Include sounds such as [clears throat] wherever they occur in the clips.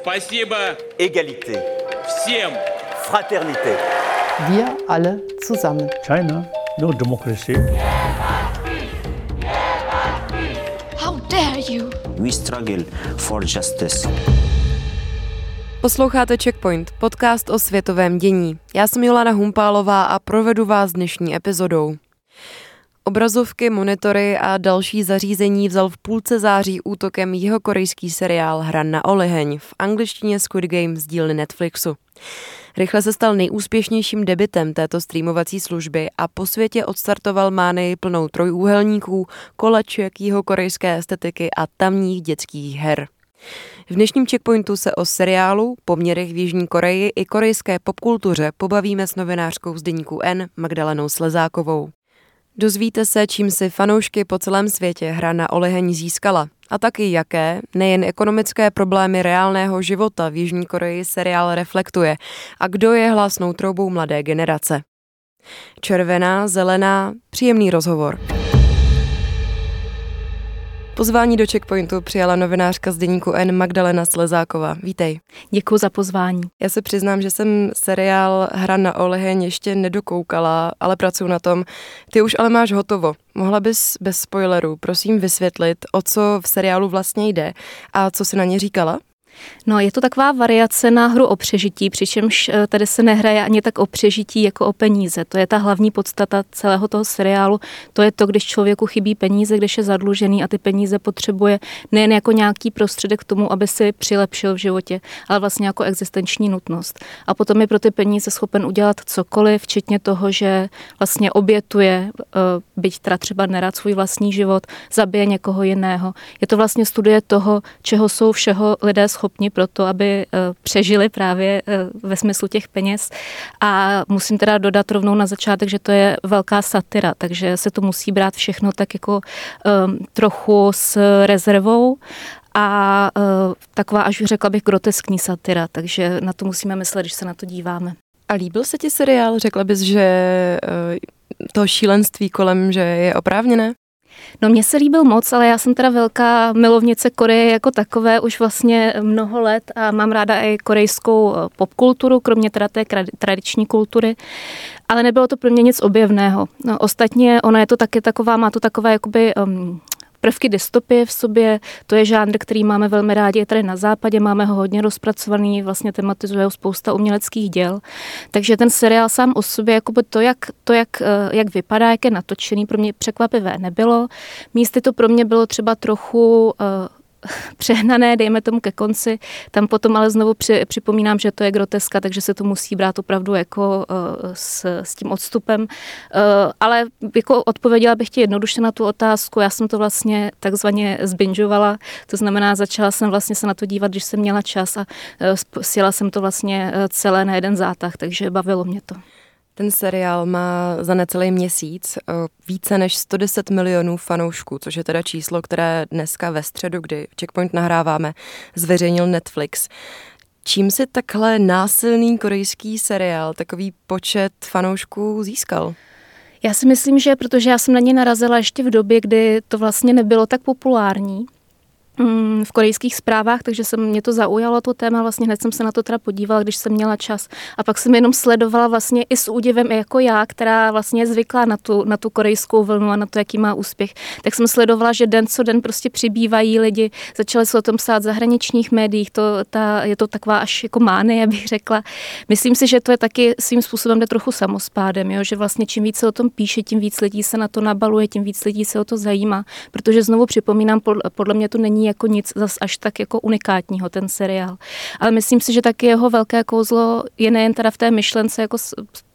Спасибо Égalité. всем. Fraternité. Wir alle zusammen. China, no democracy. How dare you? We struggle for justice. Posloucháte Checkpoint, podcast o světovém dění. Já jsem Jolana Humpálová a provedu vás dnešní epizodou. Obrazovky, monitory a další zařízení vzal v půlce září útokem jeho korejský seriál Hra na oliheň, v angličtině Squid Game z dílny Netflixu. Rychle se stal nejúspěšnějším debitem této streamovací služby a po světě odstartoval mánii plnou trojúhelníků, koleček jeho korejské estetiky a tamních dětských her. V dnešním checkpointu se o seriálu, poměrech v Jižní Koreji i korejské popkultuře pobavíme s novinářkou z deníku N Magdalenou Slezákovou. Dozvíte se, čím si fanoušky po celém světě hra na oliheň získala a taky jaké, nejen ekonomické problémy reálného života v Jižní Koreji seriál reflektuje a kdo je hlasnou troubou mladé generace. Červená, zelená, příjemný rozhovor. Pozvání do Checkpointu přijala novinářka z deníku N Magdalena Slezáková. Vítej. Děkuji za pozvání. Já se přiznám, že jsem seriál Hra na oleheň ještě nedokoukala, ale pracuji na tom. Ty už ale máš hotovo. Mohla bys bez spoilerů prosím vysvětlit, o co v seriálu vlastně jde a co si na ně říkala? No, je to taková variace na hru o přežití, přičemž eh, tady se nehraje ani tak o přežití jako o peníze. To je ta hlavní podstata celého toho seriálu. To je to, když člověku chybí peníze, když je zadlužený a ty peníze potřebuje nejen jako nějaký prostředek k tomu, aby si přilepšil v životě, ale vlastně jako existenční nutnost. A potom je pro ty peníze schopen udělat cokoliv, včetně toho, že vlastně obětuje, eh, byť teda třeba nerad svůj vlastní život, zabije někoho jiného. Je to vlastně studie toho, čeho jsou všeho lidé schopni schopni pro to, aby eh, přežili právě eh, ve smyslu těch peněz. A musím teda dodat rovnou na začátek, že to je velká satira, takže se to musí brát všechno tak jako um, trochu s rezervou a uh, taková až řekla bych groteskní satira, takže na to musíme myslet, když se na to díváme. A líbil se ti seriál? Řekla bys, že uh, to šílenství kolem, že je oprávněné? No mně se líbil moc, ale já jsem teda velká milovnice Koreje jako takové už vlastně mnoho let a mám ráda i korejskou eh, popkulturu, kromě teda té tradiční kultury, ale nebylo to pro mě nic objevného. No, ostatně ona je to taky taková, má to takové jakoby um, prvky dystopie v sobě, to je žánr, který máme velmi rádi tady na západě, máme ho hodně rozpracovaný, vlastně tematizuje ho spousta uměleckých děl. Takže ten seriál sám o sobě, jakoby to, jak, to jak, eh, jak vypadá, jak je natočený, pro mě překvapivé nebylo. Místy to pro mě bylo třeba trochu uh, [laughs] přehnané, dejme tomu ke konci. Tam potom ale znovu při, připomínám, že to je groteska, takže se to musí brát opravdu jako uh, s, s tím odstupem. Uh, ale jako odpověděla bych ti jednoduše na tu otázku. Já jsem to vlastně takzvaně zbinžovala, to znamená, začala jsem vlastně se na to dívat, když jsem měla čas a uh, sjela jsem to vlastně celé na jeden zátah, takže bavilo mě to. Ten seriál má za necelý měsíc eh, více než 110 milionů fanoušků, což je teda číslo, které dneska ve středu, kdy Checkpoint nahráváme, zveřejnil Netflix. Čím si takhle násilný korejský seriál takový počet fanoušků získal? Já si myslím, že protože já jsem na ně narazila ještě v době, kdy to vlastně nebylo tak populární, v korejských zprávách, takže se mě to zaujalo, to téma, vlastně hned jsem se na to teda podívala, když jsem měla čas. A pak jsem jenom sledovala vlastně i s údivem, i jako já, která vlastně je zvyklá na tu, na tu korejskou vlnu a na to, jaký má úspěch. Tak jsem sledovala, že den co den prostě přibývají lidi, začali se o tom psát v zahraničních médiích, to, ta, je to taková až jako mány, [laughs] bych řekla. Myslím si, že to je taky svým způsobem jde trochu samospádem, jo? že vlastně čím více o tom píše, tím víc lidí se na to nabaluje, tím víc lidí se o to zajímá, protože znovu připomínám, podle mě to není jako nic zas až tak jako unikátního ten seriál. Ale myslím si, že taky jeho velké kouzlo je nejen teda v té myšlence jako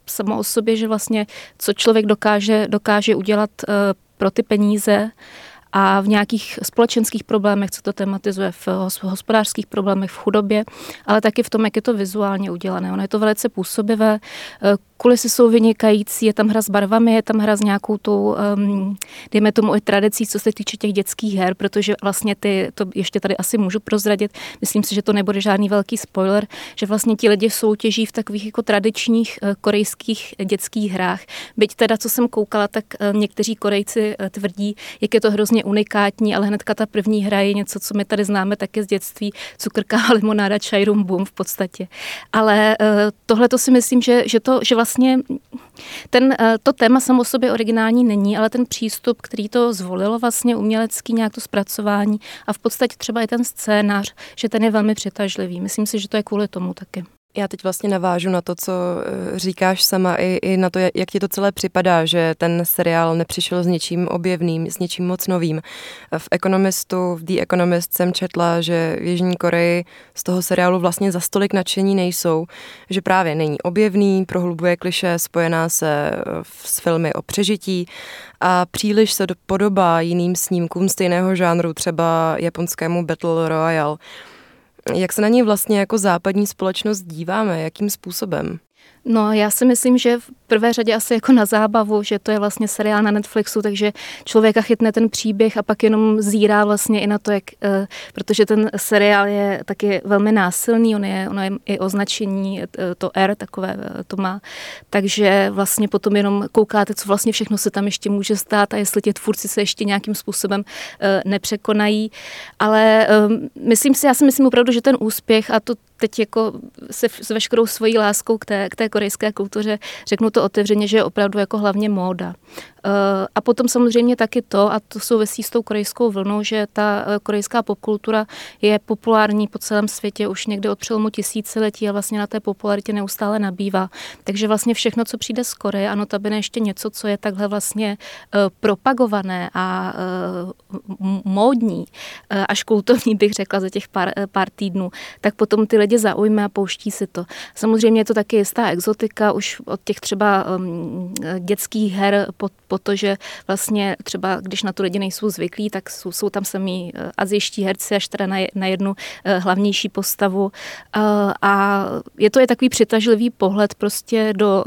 samo o sobě, že vlastně co člověk dokáže, dokáže udělat uh, pro ty peníze a v nějakých společenských problémech, co to tematizuje, v hospodářských problémech, v chudobě, ale taky v tom, jak je to vizuálně udělané. Ono je to velice působivé, kulisy jsou vynikající, je tam hra s barvami, je tam hra s nějakou tou, um, dejme tomu i tradicí, co se týče těch dětských her, protože vlastně ty, to ještě tady asi můžu prozradit, myslím si, že to nebude žádný velký spoiler, že vlastně ti lidi soutěží v takových jako tradičních uh, korejských dětských hrách. Byť teda, co jsem koukala, tak uh, někteří Korejci uh, tvrdí, jak je to hrozně unikátní, ale hnedka ta první hra je něco, co my tady známe také z dětství, cukrka, [laughs] limonáda, čajrum, boom v podstatě. Ale tohle to si myslím, že, že to, že vlastně vlastně ten, eh, to téma samo o sobě originální není, ale ten přístup, který to zvolilo vlastně umělecký nějak to zpracování a v podstatě třeba i ten scénář, že ten je velmi přitažlivý. Myslím si, že to je kvůli tomu taky. Já teď vlastně navážu na to, co eh, říkáš sama i, i na to, jak ti to celé připadá, že ten seriál nepřišel s něčím objevným, s něčím moc novým. V Economistu, v The Economist jsem četla, že v Jižní Koreji z toho seriálu vlastně za stolik nadšení nejsou, že právě není objevný, prohlubuje kliše spojená se eh, s filmy o přežití a příliš se podobá jiným snímkům stejného žánru, třeba japonskému Battle Royale. Jak se na něj vlastně jako západní společnost díváme? Jakým způsobem? No, já si myslím, že v prvé řadě asi jako na zábavu, že to je vlastně seriál na Netflixu, takže člověka chytne ten příběh a pak jenom zírá vlastně i na to, jak, uh, protože ten seriál je taky velmi násilný, on je, ono je i označení, uh, to R takové uh, to má, takže vlastně potom jenom koukáte, co vlastně všechno se tam ještě může stát a jestli ti tvůrci se ještě nějakým způsobem nepřekonají, ale myslím si, já si myslím opravdu, že ten úspěch a to teď jako se s veškerou svojí láskou k té, k té korejské kultuře řeknu to otevřeně, že je opravdu jako hlavně móda. Eh, a potom samozřejmě taky to, a to souvisí s tou korejskou vlnou, že ta eh, korejská popkultura je populární po celém světě už někde od přelomu tisíciletí a vlastně na té popularitě neustále nabývá. Takže vlastně všechno, co přijde z Koreje, ano, to by ještě něco, co je takhle vlastně uh, propagované a módní, až kultovní bych řekla za těch pár, pár týdnů, tak potom ty lidi zaujme a pouští si to. Samozřejmě je to taky jistá exotika, už od těch třeba um, dětských her pod po to, že vlastně třeba, když na to lidi nejsou zvyklí, tak jsou, jsou tam samý eh, azijští herci až teda na, na jednu eh, hlavnější postavu. Eh, a je to je takový přitažlivý pohled prostě do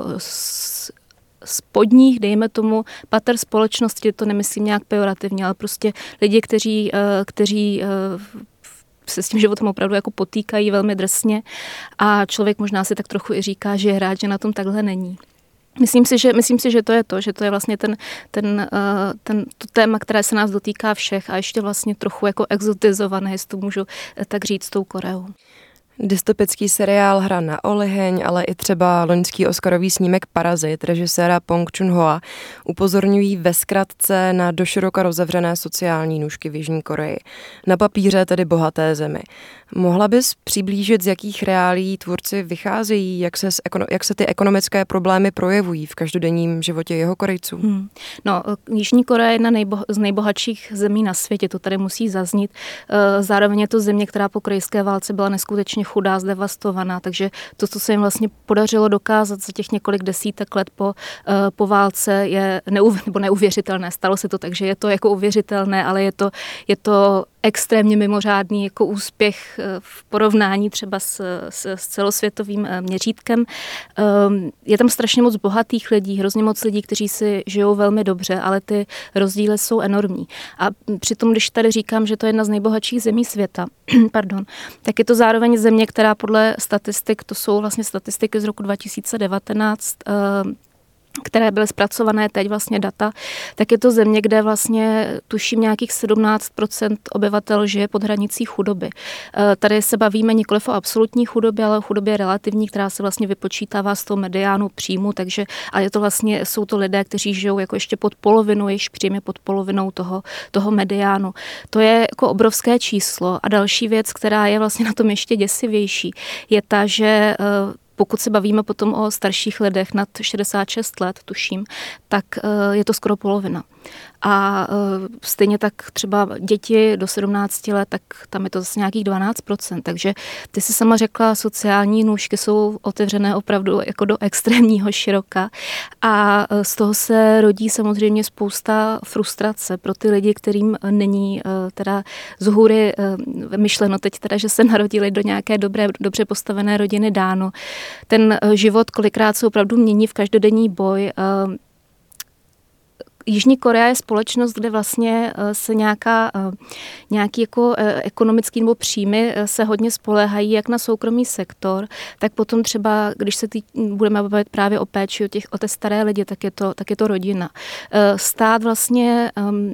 spodních, dejme tomu, pater společnosti, to nemyslím nějak pejorativně, ale prostě lidi, kteří, kteří se s tím životem opravdu jako potýkají velmi drsně a člověk možná si tak trochu i říká, že je rád, že na tom takhle není. Myslím si, že, myslím si, že to je to, že to je vlastně ten, ten, uh, ten, to téma, které se nás dotýká všech a ještě vlastně trochu jako exotizované, jestli to můžu eh, tak říct, s tou Koreou. Dystopický seriál Hra na oliheň, ale i třeba loňský Oscarový snímek Parazit režiséra Pong Chun-hoa upozorňují ve zkratce na doširoka rozevřené sociální nůžky v Jižní Koreji. Na papíře tedy bohaté zemi. Mohla bys přiblížit, z jakých reálí tvůrci vycházejí, jak se, jak se ty ekonomické problémy projevují v každodenním životě jeho Korejců? Hmm. No, Jižní Korea je jedna nejbo, z nejbohatších zemí na světě, to tady musí zaznít. Eh, zároveň je to země, která po korejské válce byla neskutečně chudá, zdevastovaná, takže to, co se jim vlastně podařilo dokázat za těch několik desítek let po, eh, po válce, je neuv, nebo neuvěřitelné. Stalo se to tak, že je to jako uvěřitelné, ale je to, je to extrémně mimořádný jako úspěch eh, v porovnání třeba s, s, s celosvětovým eh, měřítkem. Ehm, je tam strašně moc bohatých lidí, hrozně moc lidí, kteří si žijou velmi dobře, ale ty rozdíly jsou enormní. A přitom, když tady říkám, že to je jedna z nejbohatších zemí světa, [clears throat] pardon, tak je to zároveň země, která podle statistik, to jsou vlastně statistiky z roku 2019, které byly zpracované teď vlastně data, tak je to země, kde vlastně tuším nějakých 17% obyvatel žije pod hranicí chudoby. Eh, tady se bavíme nikoli o absolutní chudobě, ale o chudobě relativní, která se vlastně vypočítává z toho mediánu příjmu, takže a je to vlastně, jsou to lidé, kteří žijou jako ještě pod polovinu, již příjmy pod polovinou toho, toho mediánu. To je jako obrovské číslo. A další věc, která je vlastně na tom ještě děsivější, je ta, že eh, pokud se bavíme potom o starších lidech nad 66 let, tuším, tak eh, je to skoro polovina. A stejně tak třeba děti do 17 let, tak tam je to zase nějakých 12%. Takže ty si sama řekla, sociální nůžky jsou otevřené opravdu jako do extrémního široka. A z toho se rodí samozřejmě spousta frustrace pro ty lidi, kterým není teda z hůry myšleno teď teda, že se narodili do nějaké dobré, dobře postavené rodiny dáno. Ten život kolikrát se opravdu mění v každodenní boj. Jižní Korea je společnost, kde vlastně eh, se nějaká, eh, nějaký jako eh, ekonomický nebo příjmy se hodně spolehají jak na soukromý sektor, tak potom třeba, když se tý, budeme bavit právě o péči o, těch, o té staré lidi, tak je to, tak je to rodina. Stát vlastně ehm,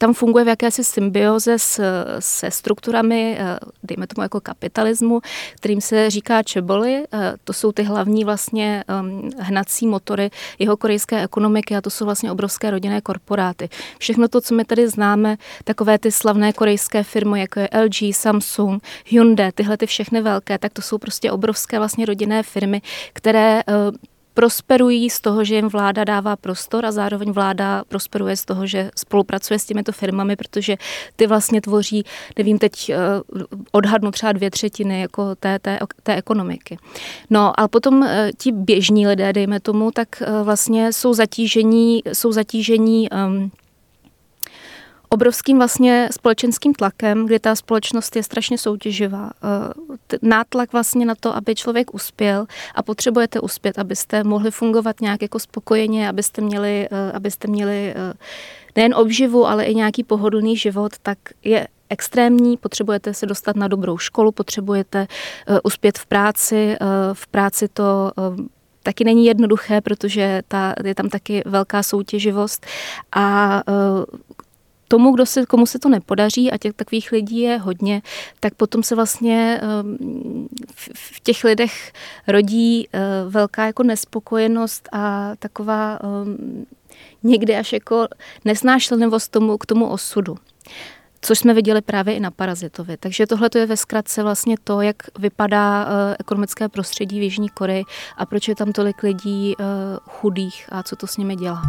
tam funguje v jakési symbioze s, se strukturami, eh, dejme tomu jako kapitalismu, kterým se říká čeboli. Eh, to jsou ty hlavní vlastně ehm, hnací motory jeho korejské ekonomiky a to jsou vlastně obrovské rodinné korporáty. Všechno to, co my tady známe, takové ty slavné korejské firmy, jako je LG, Samsung, Hyundai, tyhle ty všechny velké, tak to jsou prostě obrovské vlastně rodinné firmy, které eh, prosperují z toho, že jim vláda dává prostor a zároveň vláda prosperuje z toho, že spolupracuje s těmito firmami, protože ty vlastně tvoří, nevím, teď eh, odhadnu třeba dvě třetiny jako té, té, té ekonomiky. No, ale potom eh, ti běžní lidé, dejme tomu, tak eh, vlastně jsou zatížení, jsou zatížení um, obrovským vlastně společenským tlakem, kdy ta společnost je strašně soutěživá. Eh, nátlak vlastně na to, aby člověk uspěl a potřebujete uspět, abyste mohli fungovat nějak jako spokojeně, abyste měli, eh, abyste měli eh, nejen obživu, ale i nějaký pohodlný život, tak je extrémní, potřebujete se dostat na dobrou školu, potřebujete uspět v práci, v práci to taky není jednoduché, protože ta, je tam taky velká soutěživost a tomu, kdo se, komu se to nepodaří, a těch takových lidí je hodně, tak potom se vlastně ehm, v těch lidech rodí eh, velká jako nespokojenost a taková ehm, někdy až jako nesnášenlivost tomu, k tomu osudu což jsme viděli právě i na Parazitovi. Takže tohle je ve zkratce vlastně to, jak vypadá uh, ekonomické prostředí v Jižní Koreji a proč je tam tolik lidí uh, chudých a co to s nimi dělá.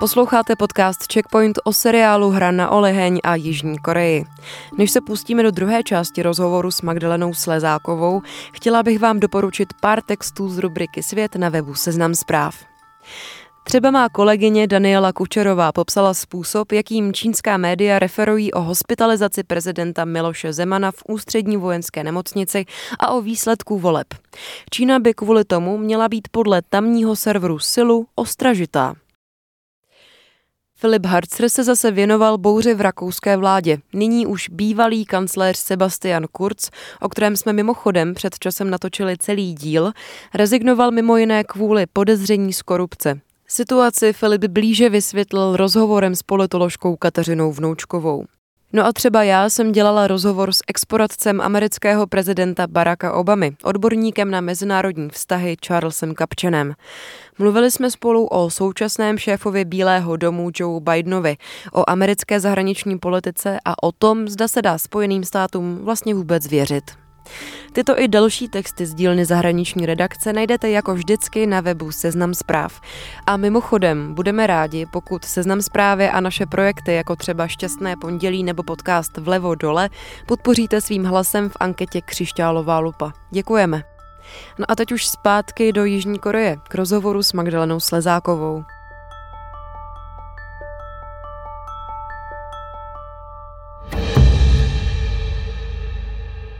Posloucháte podcast Checkpoint o seriálu Hra na oleheň a Jižní Koreji. Než se pustíme do druhé části rozhovoru s Magdalenou Slezákovou, chtěla bych vám doporučit pár textů z rubriky Svět na webu Seznam zpráv. Třeba má kolegyně Daniela Kučerová popsala způsob, jakým čínská média referují o hospitalizaci prezidenta Miloše Zemana v ústřední vojenské nemocnici a o výsledku voleb. Čína by kvůli tomu měla být podle tamního serveru Silu ostražitá. Filip Harzer se zase věnoval bouři v rakouské vládě. Nyní už bývalý kancléř Sebastian Kurz, o kterém jsme mimochodem před časem natočili celý díl, rezignoval mimo jiné kvůli podezření z korupce. Situaci Filip blíže vysvětlil rozhovorem s politoložkou Kateřinou Vnoučkovou. No a třeba já jsem dělala rozhovor s exporadcem amerického prezidenta Baracka Obamy, odborníkem na mezinárodní vztahy Charlesem Kapčenem. Mluvili jsme spolu o současném šéfovi Bílého domu Joe Bidenovi, o americké zahraniční politice a o tom, zda se dá Spojeným státům vlastně vůbec věřit. Tyto i další texty z dílny zahraniční redakce najdete jako vždycky na webu Seznam zpráv. A mimochodem, budeme rádi, pokud Seznam zprávy a naše projekty, jako třeba Šťastné pondělí nebo podcast Vlevo dole, podpoříte svým hlasem v anketě Křišťálová lupa. Děkujeme. No a teď už zpátky do Jižní Koreje k rozhovoru s Magdalenou Slezákovou.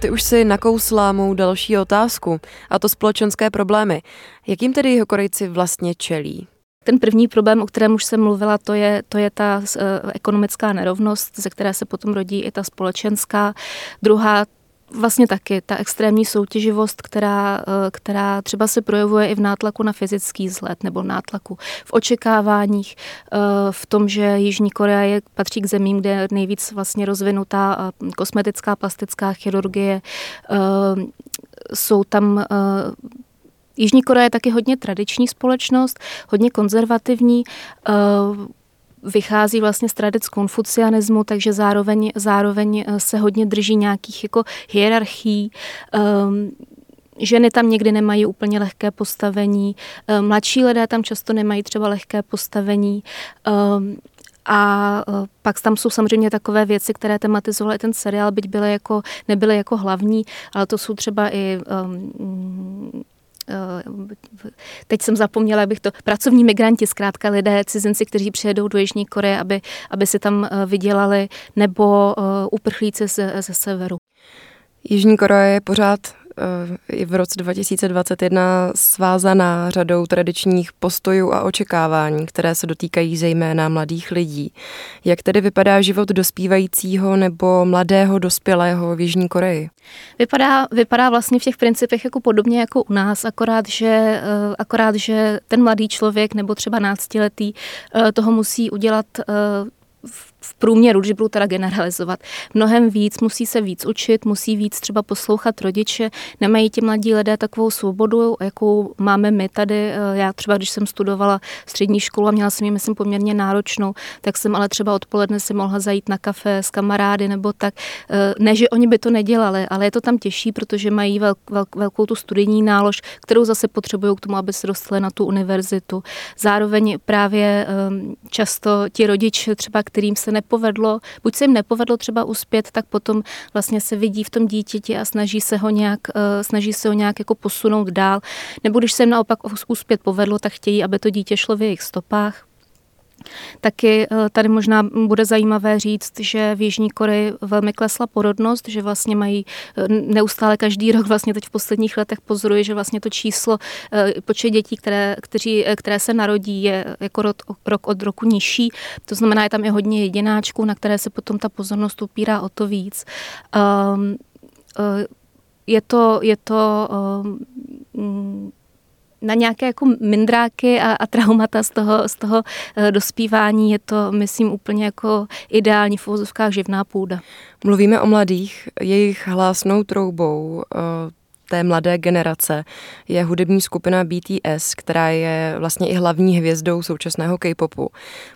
Ty už si nakousla mou další otázku, a to společenské problémy. Jakým tedy jeho Korejci vlastně čelí? Ten první problém, o kterém už jsem mluvila, to je, to je ta uh, ekonomická nerovnost, ze které se potom rodí i ta společenská. Druhá vlastně taky ta extrémní soutěživost, která, eh, která třeba se projevuje i v nátlaku na fyzický vzhled nebo nátlaku v očekáváních, eh, v tom, že Jižní Korea je, patří k zemím, kde je nejvíc vlastně rozvinutá eh, kosmetická plastická chirurgie. Jsou tam Jižní Korea je taky hodně tradiční společnost, hodně konzervativní vychází vlastně z tradic konfucianismu, takže zároveň, zároveň eh, se hodně drží nějakých jako hierarchií. Um, ženy tam někdy nemají úplně lehké postavení, mladší lidé tam často nemají třeba lehké postavení. A pak tam jsou samozřejmě takové věci, které tematizovaly ten seriál, byť byly jako, nebyly jako hlavní, ale to jsou třeba i um, teď jsem zapomněla, abych to, pracovní migranti, zkrátka lidé, cizinci, kteří přijedou do Jižní Koreje, aby, aby si tam vydělali, nebo uprchlíci ze, ze severu. Jižní Korea je pořád Eh, i v roce 2021 svázaná řadou tradičních postojů a očekávání, které se dotýkají zejména mladých lidí. Jak tedy vypadá život dospívajícího nebo mladého dospělého v Jižní Koreji? Vypadá, vypadá vlastně v těch principech jako podobně jako u nás, akorát že, eh, akorát, že ten mladý člověk nebo třeba náctiletý eh, toho musí udělat v průměru, když budu teda generalizovat, mnohem víc, musí se víc učit, musí víc třeba poslouchat rodiče, nemají ti mladí lidé takovou svobodu, jakou máme my tady. Eh, já třeba, když jsem studovala střední školu a měla jsem ji, myslím, poměrně náročnou, tak jsem ale třeba odpoledne si mohla zajít na kafe s kamarády nebo tak. Eh, ne, že oni by to nedělali, ale je to tam těžší, protože mají velk, velk, velkou tu studijní nálož, kterou zase potřebují k tomu, aby se dostali na tu univerzitu. Zároveň právě ehm, často ti rodiče, třeba kterým se nepovedlo, buď se jim nepovedlo třeba uspět, tak potom vlastně se vidí v tom dítěti a snaží se ho nějak, uh, snaží se ho nějak jako posunout dál. Nebo když se jim naopak uspět povedlo, tak chtějí, aby to dítě šlo v jejich stopách. Taky eh, tady možná bude zajímavé říct, že v Jižní Koreji velmi klesla porodnost, že vlastně mají eh, neustále každý rok, vlastně teď v posledních letech pozoruje, že vlastně to číslo, eh, počet dětí, které, kteří, které se narodí, je jako rok, rok od roku nižší. To znamená, je tam i hodně jedináčků, na které se potom ta pozornost upírá o to víc. Um, je to, je to um, na nějaké jako mindráky a, a traumata z toho, z toho uh, dospívání je to, myslím, úplně jako ideální v živná půda. Mluvíme o mladých, jejich hlásnou troubou uh, té mladé generace je hudební skupina BTS, která je vlastně i hlavní hvězdou současného K-popu.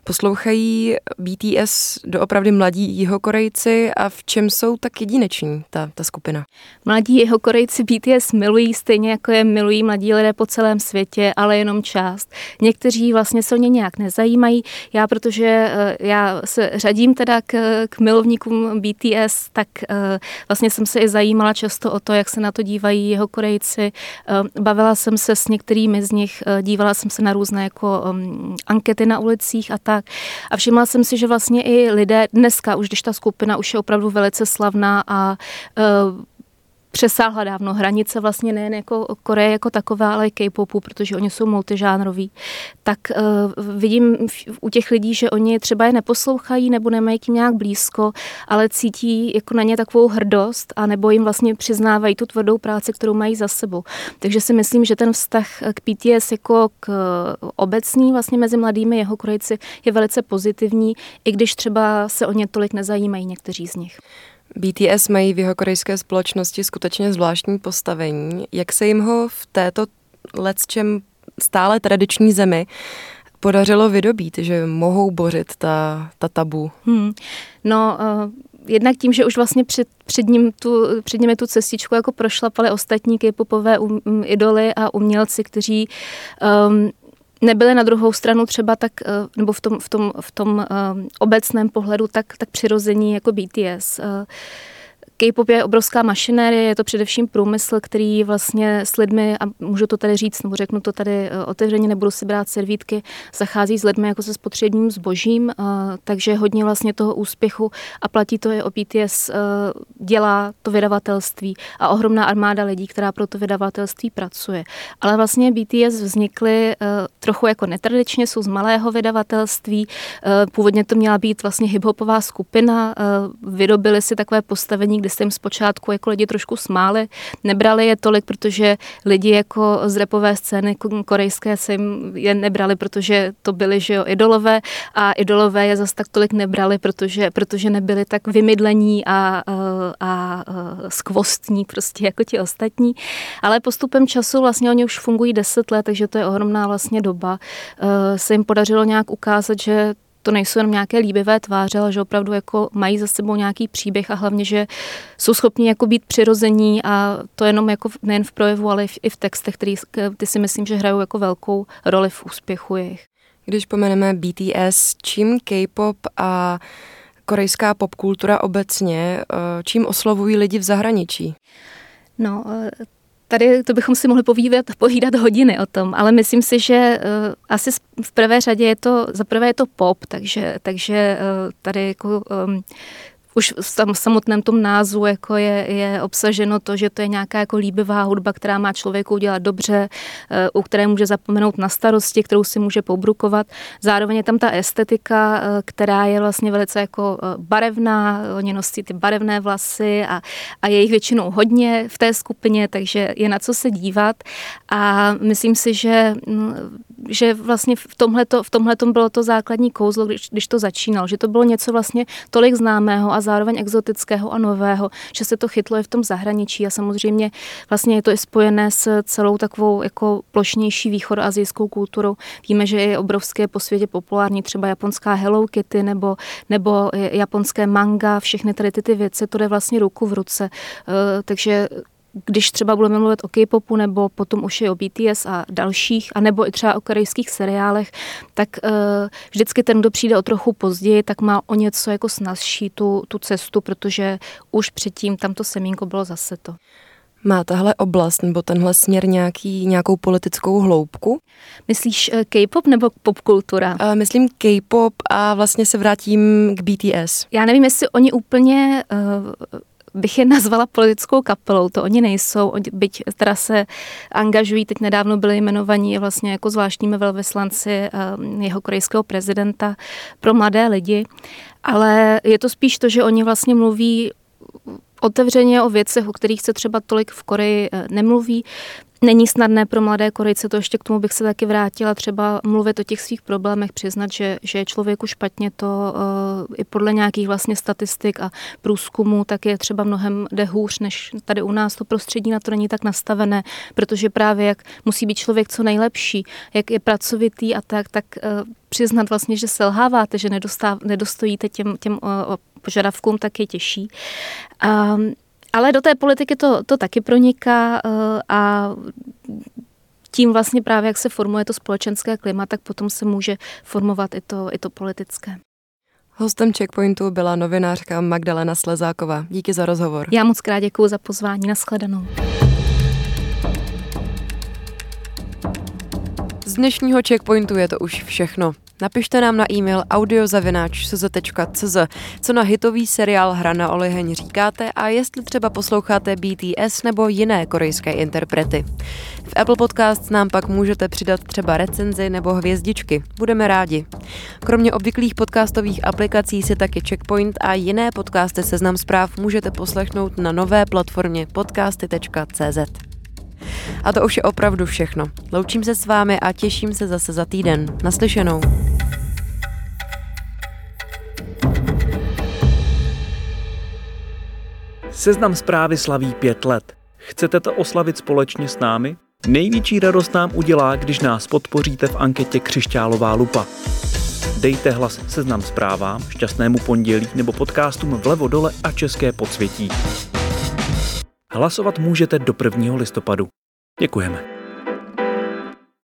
Poslouchají BTS doopravdy mladí jihokorejci a v čem jsou tak jedineční ta, ta skupina? Mladí jihokorejci BTS milují stejně jako je milují mladí lidé po celém světě, ale jenom část. Někteří vlastně se o ně nějak nezajímají. Já, protože eh, já se řadím teda k, k milovníkům BTS, tak eh, vlastně jsem se i zajímala často o to, jak se na to dívají jeho Korejci. Eh, bavila jsem se s některými z nich, eh, dívala jsem se na různé jako um, ankety na ulicích a tak. A všimla jsem si, že vlastně i lidé dneska, už když ta skupina už je opravdu velice slavná a uh, přesáhla dávno hranice vlastně nejen jako Koreje jako taková, ale i K-popu, protože oni jsou multižánroví, tak uh, vidím u těch lidí, že oni třeba je neposlouchají nebo nemají k nějak blízko, ale cítí jako na ně takovou hrdost a nebo jim vlastně přiznávají tu tvrdou práci, kterou mají za sebou. Takže si myslím, že ten vztah k PTS jako k obecný vlastně mezi mladými jeho Korejci je velice pozitivní, i když třeba se o ně tolik nezajímají někteří z nich. BTS mají v jeho korejské společnosti skutečně zvláštní postavení. Jak se jim ho v této lecčem stále tradiční zemi podařilo vydobít, že mohou bořit ta, ta tabu? Hmm. No, uh jednak tím, že už vlastně před, před, ním tu, před nimi tu cestičku jako prošlapali ostatní k-popové um, idoly a umělci, kteří um, nebyly na druhou stranu třeba tak, eh, nebo v tom, v tom, v tom uh, obecném pohledu tak, tak přirození jako BTS. K-pop je obrovská mašinérie, je to především průmysl, který vlastně s lidmi, a můžu to tady říct, nebo řeknu to tady eh, otevřeně, nebudu si brát servítky, zachází s lidmi jako se spotřebním zbožím, eh, takže hodně vlastně toho úspěchu a platí to i o BTS, eh, dělá to vydavatelství a ohromná armáda lidí, která pro to vydavatelství pracuje. Ale vlastně BTS vznikly trochu jako netradičně, jsou z malého vydavatelství, původně to měla být vlastně hiphopová skupina, vyrobili si takové postavení, kdy jste jim zpočátku jako lidi trošku smáli, nebrali je tolik, protože lidi jako z repové scény korejské se jim je nebrali, protože to byli, že jo, idolové a idolové je zase tak tolik nebrali, protože, protože nebyli tak vymydlení a, a, a skvostní prostě jako ti ostatní. Ale postupem času vlastně oni už fungují deset let, takže to je ohromná vlastně doba. Se jim podařilo nějak ukázat, že to nejsou jenom nějaké líbivé tváře, ale že opravdu jako mají za sebou nějaký příběh a hlavně, že jsou schopni jako být přirození a to jenom jako nejen v projevu, ale i v textech, který ty si myslím, že hrajou jako velkou roli v úspěchu jejich. Když pomeneme BTS, čím K-pop a korejská popkultura obecně, eh, čím oslovují lidi v zahraničí? No, eh, tady to bychom si mohli povídat, povídat hodiny o tom, ale myslím si, že uh, asi v prvé řadě je to, za prvé je to pop, takže, takže uh, tady jako um, už v samotném tom názvu jako je, je obsaženo to, že to je nějaká jako líbivá hudba, která má člověku udělat dobře, eh, u které může zapomenout na starosti, kterou si může pobrukovat. Zároveň je tam ta estetika, eh, která je vlastně velice jako eh, barevná, oni nosí ty barevné vlasy a, a je jich většinou hodně v té skupině, takže je na co se dívat a myslím si, že, mm, že vlastně v tomhle v tomhletom bylo to základní kouzlo, když, když to začínal, že to bylo něco vlastně tolik známého a zároveň exotického a nového, že se to chytlo i v tom zahraničí a samozřejmě vlastně je to i spojené s celou takovou jako plošnější východoazijskou kulturou. Víme, že je obrovské po světě populární třeba japonská Hello Kitty nebo, nebo japonské manga, všechny tady ty, ty věci, to jde vlastně ruku v ruce. Eh, takže když třeba budeme mluvit o K-popu nebo potom už i o BTS a dalších, a nebo i třeba o korejských seriálech, tak uh, vždycky ten, kdo přijde o trochu později, tak má o něco jako snazší tu, tu cestu, protože už předtím tam to semínko bylo zase to. Má tahle oblast nebo tenhle směr nějaký, nějakou politickou hloubku? Myslíš eh, K-pop nebo popkultura? Uh, myslím K-pop a vlastně se vrátím k BTS. Já nevím, jestli oni úplně uh, bych je nazvala politickou kapelou, to oni nejsou, byť teda se angažují, teď nedávno byli jmenovaní vlastně jako zvláštními velvyslanci eh, jeho korejského prezidenta pro mladé lidi, ale je to spíš to, že oni vlastně mluví otevřeně o věcech, o kterých se třeba tolik v Koreji eh, nemluví. Není snadné pro mladé Korejce, to ještě k tomu bych se taky vrátila, třeba mluvit o těch svých problémech, přiznat, že, že je člověku špatně, to uh, i podle nějakých vlastně statistik a průzkumů, tak je třeba mnohem jde hůř, než tady u nás to prostředí na to není tak nastavené, protože právě jak musí být člověk co nejlepší, jak je pracovitý a tak, tak uh, přiznat vlastně, že selháváte, že nedostáv, nedostojíte těm, těm uh, požadavkům, tak je těžší. Um, ale do té politiky to, to taky proniká eh, a tím vlastně právě, jak se formuje to společenské klima, tak potom se může formovat i to, i to politické. Hostem Checkpointu byla novinářka Magdalena Slezáková. Díky za rozhovor. Já moc krát děkuji za pozvání. Naschledanou. Z dnešního Checkpointu je to už všechno. Napište nám na e-mail audiozavináč.cz, co na hitový seriál Hra na oliheň říkáte a jestli třeba posloucháte BTS nebo jiné korejské interprety. V Apple Podcasts nám pak můžete přidat třeba recenzi nebo hvězdičky. Budeme rádi. Kromě obvyklých podcastových aplikací si taky Checkpoint a jiné podcasty Seznam zpráv můžete poslechnout na nové platformě podcasty.cz. A to už je opravdu všechno. Loučím se s vámi a těším se zase za týden. Naslyšenou. Seznam zprávy slaví pět let. Chcete to oslavit společně s námi? Největší radost nám udělá, když nás podpoříte v anketě Křišťálová lupa. Dejte hlas seznam zprávám, šťastnému pondělí nebo podcastům vlevo dole a české podsvětí. Hlasovat můžete do 1. listopadu. Děkujeme.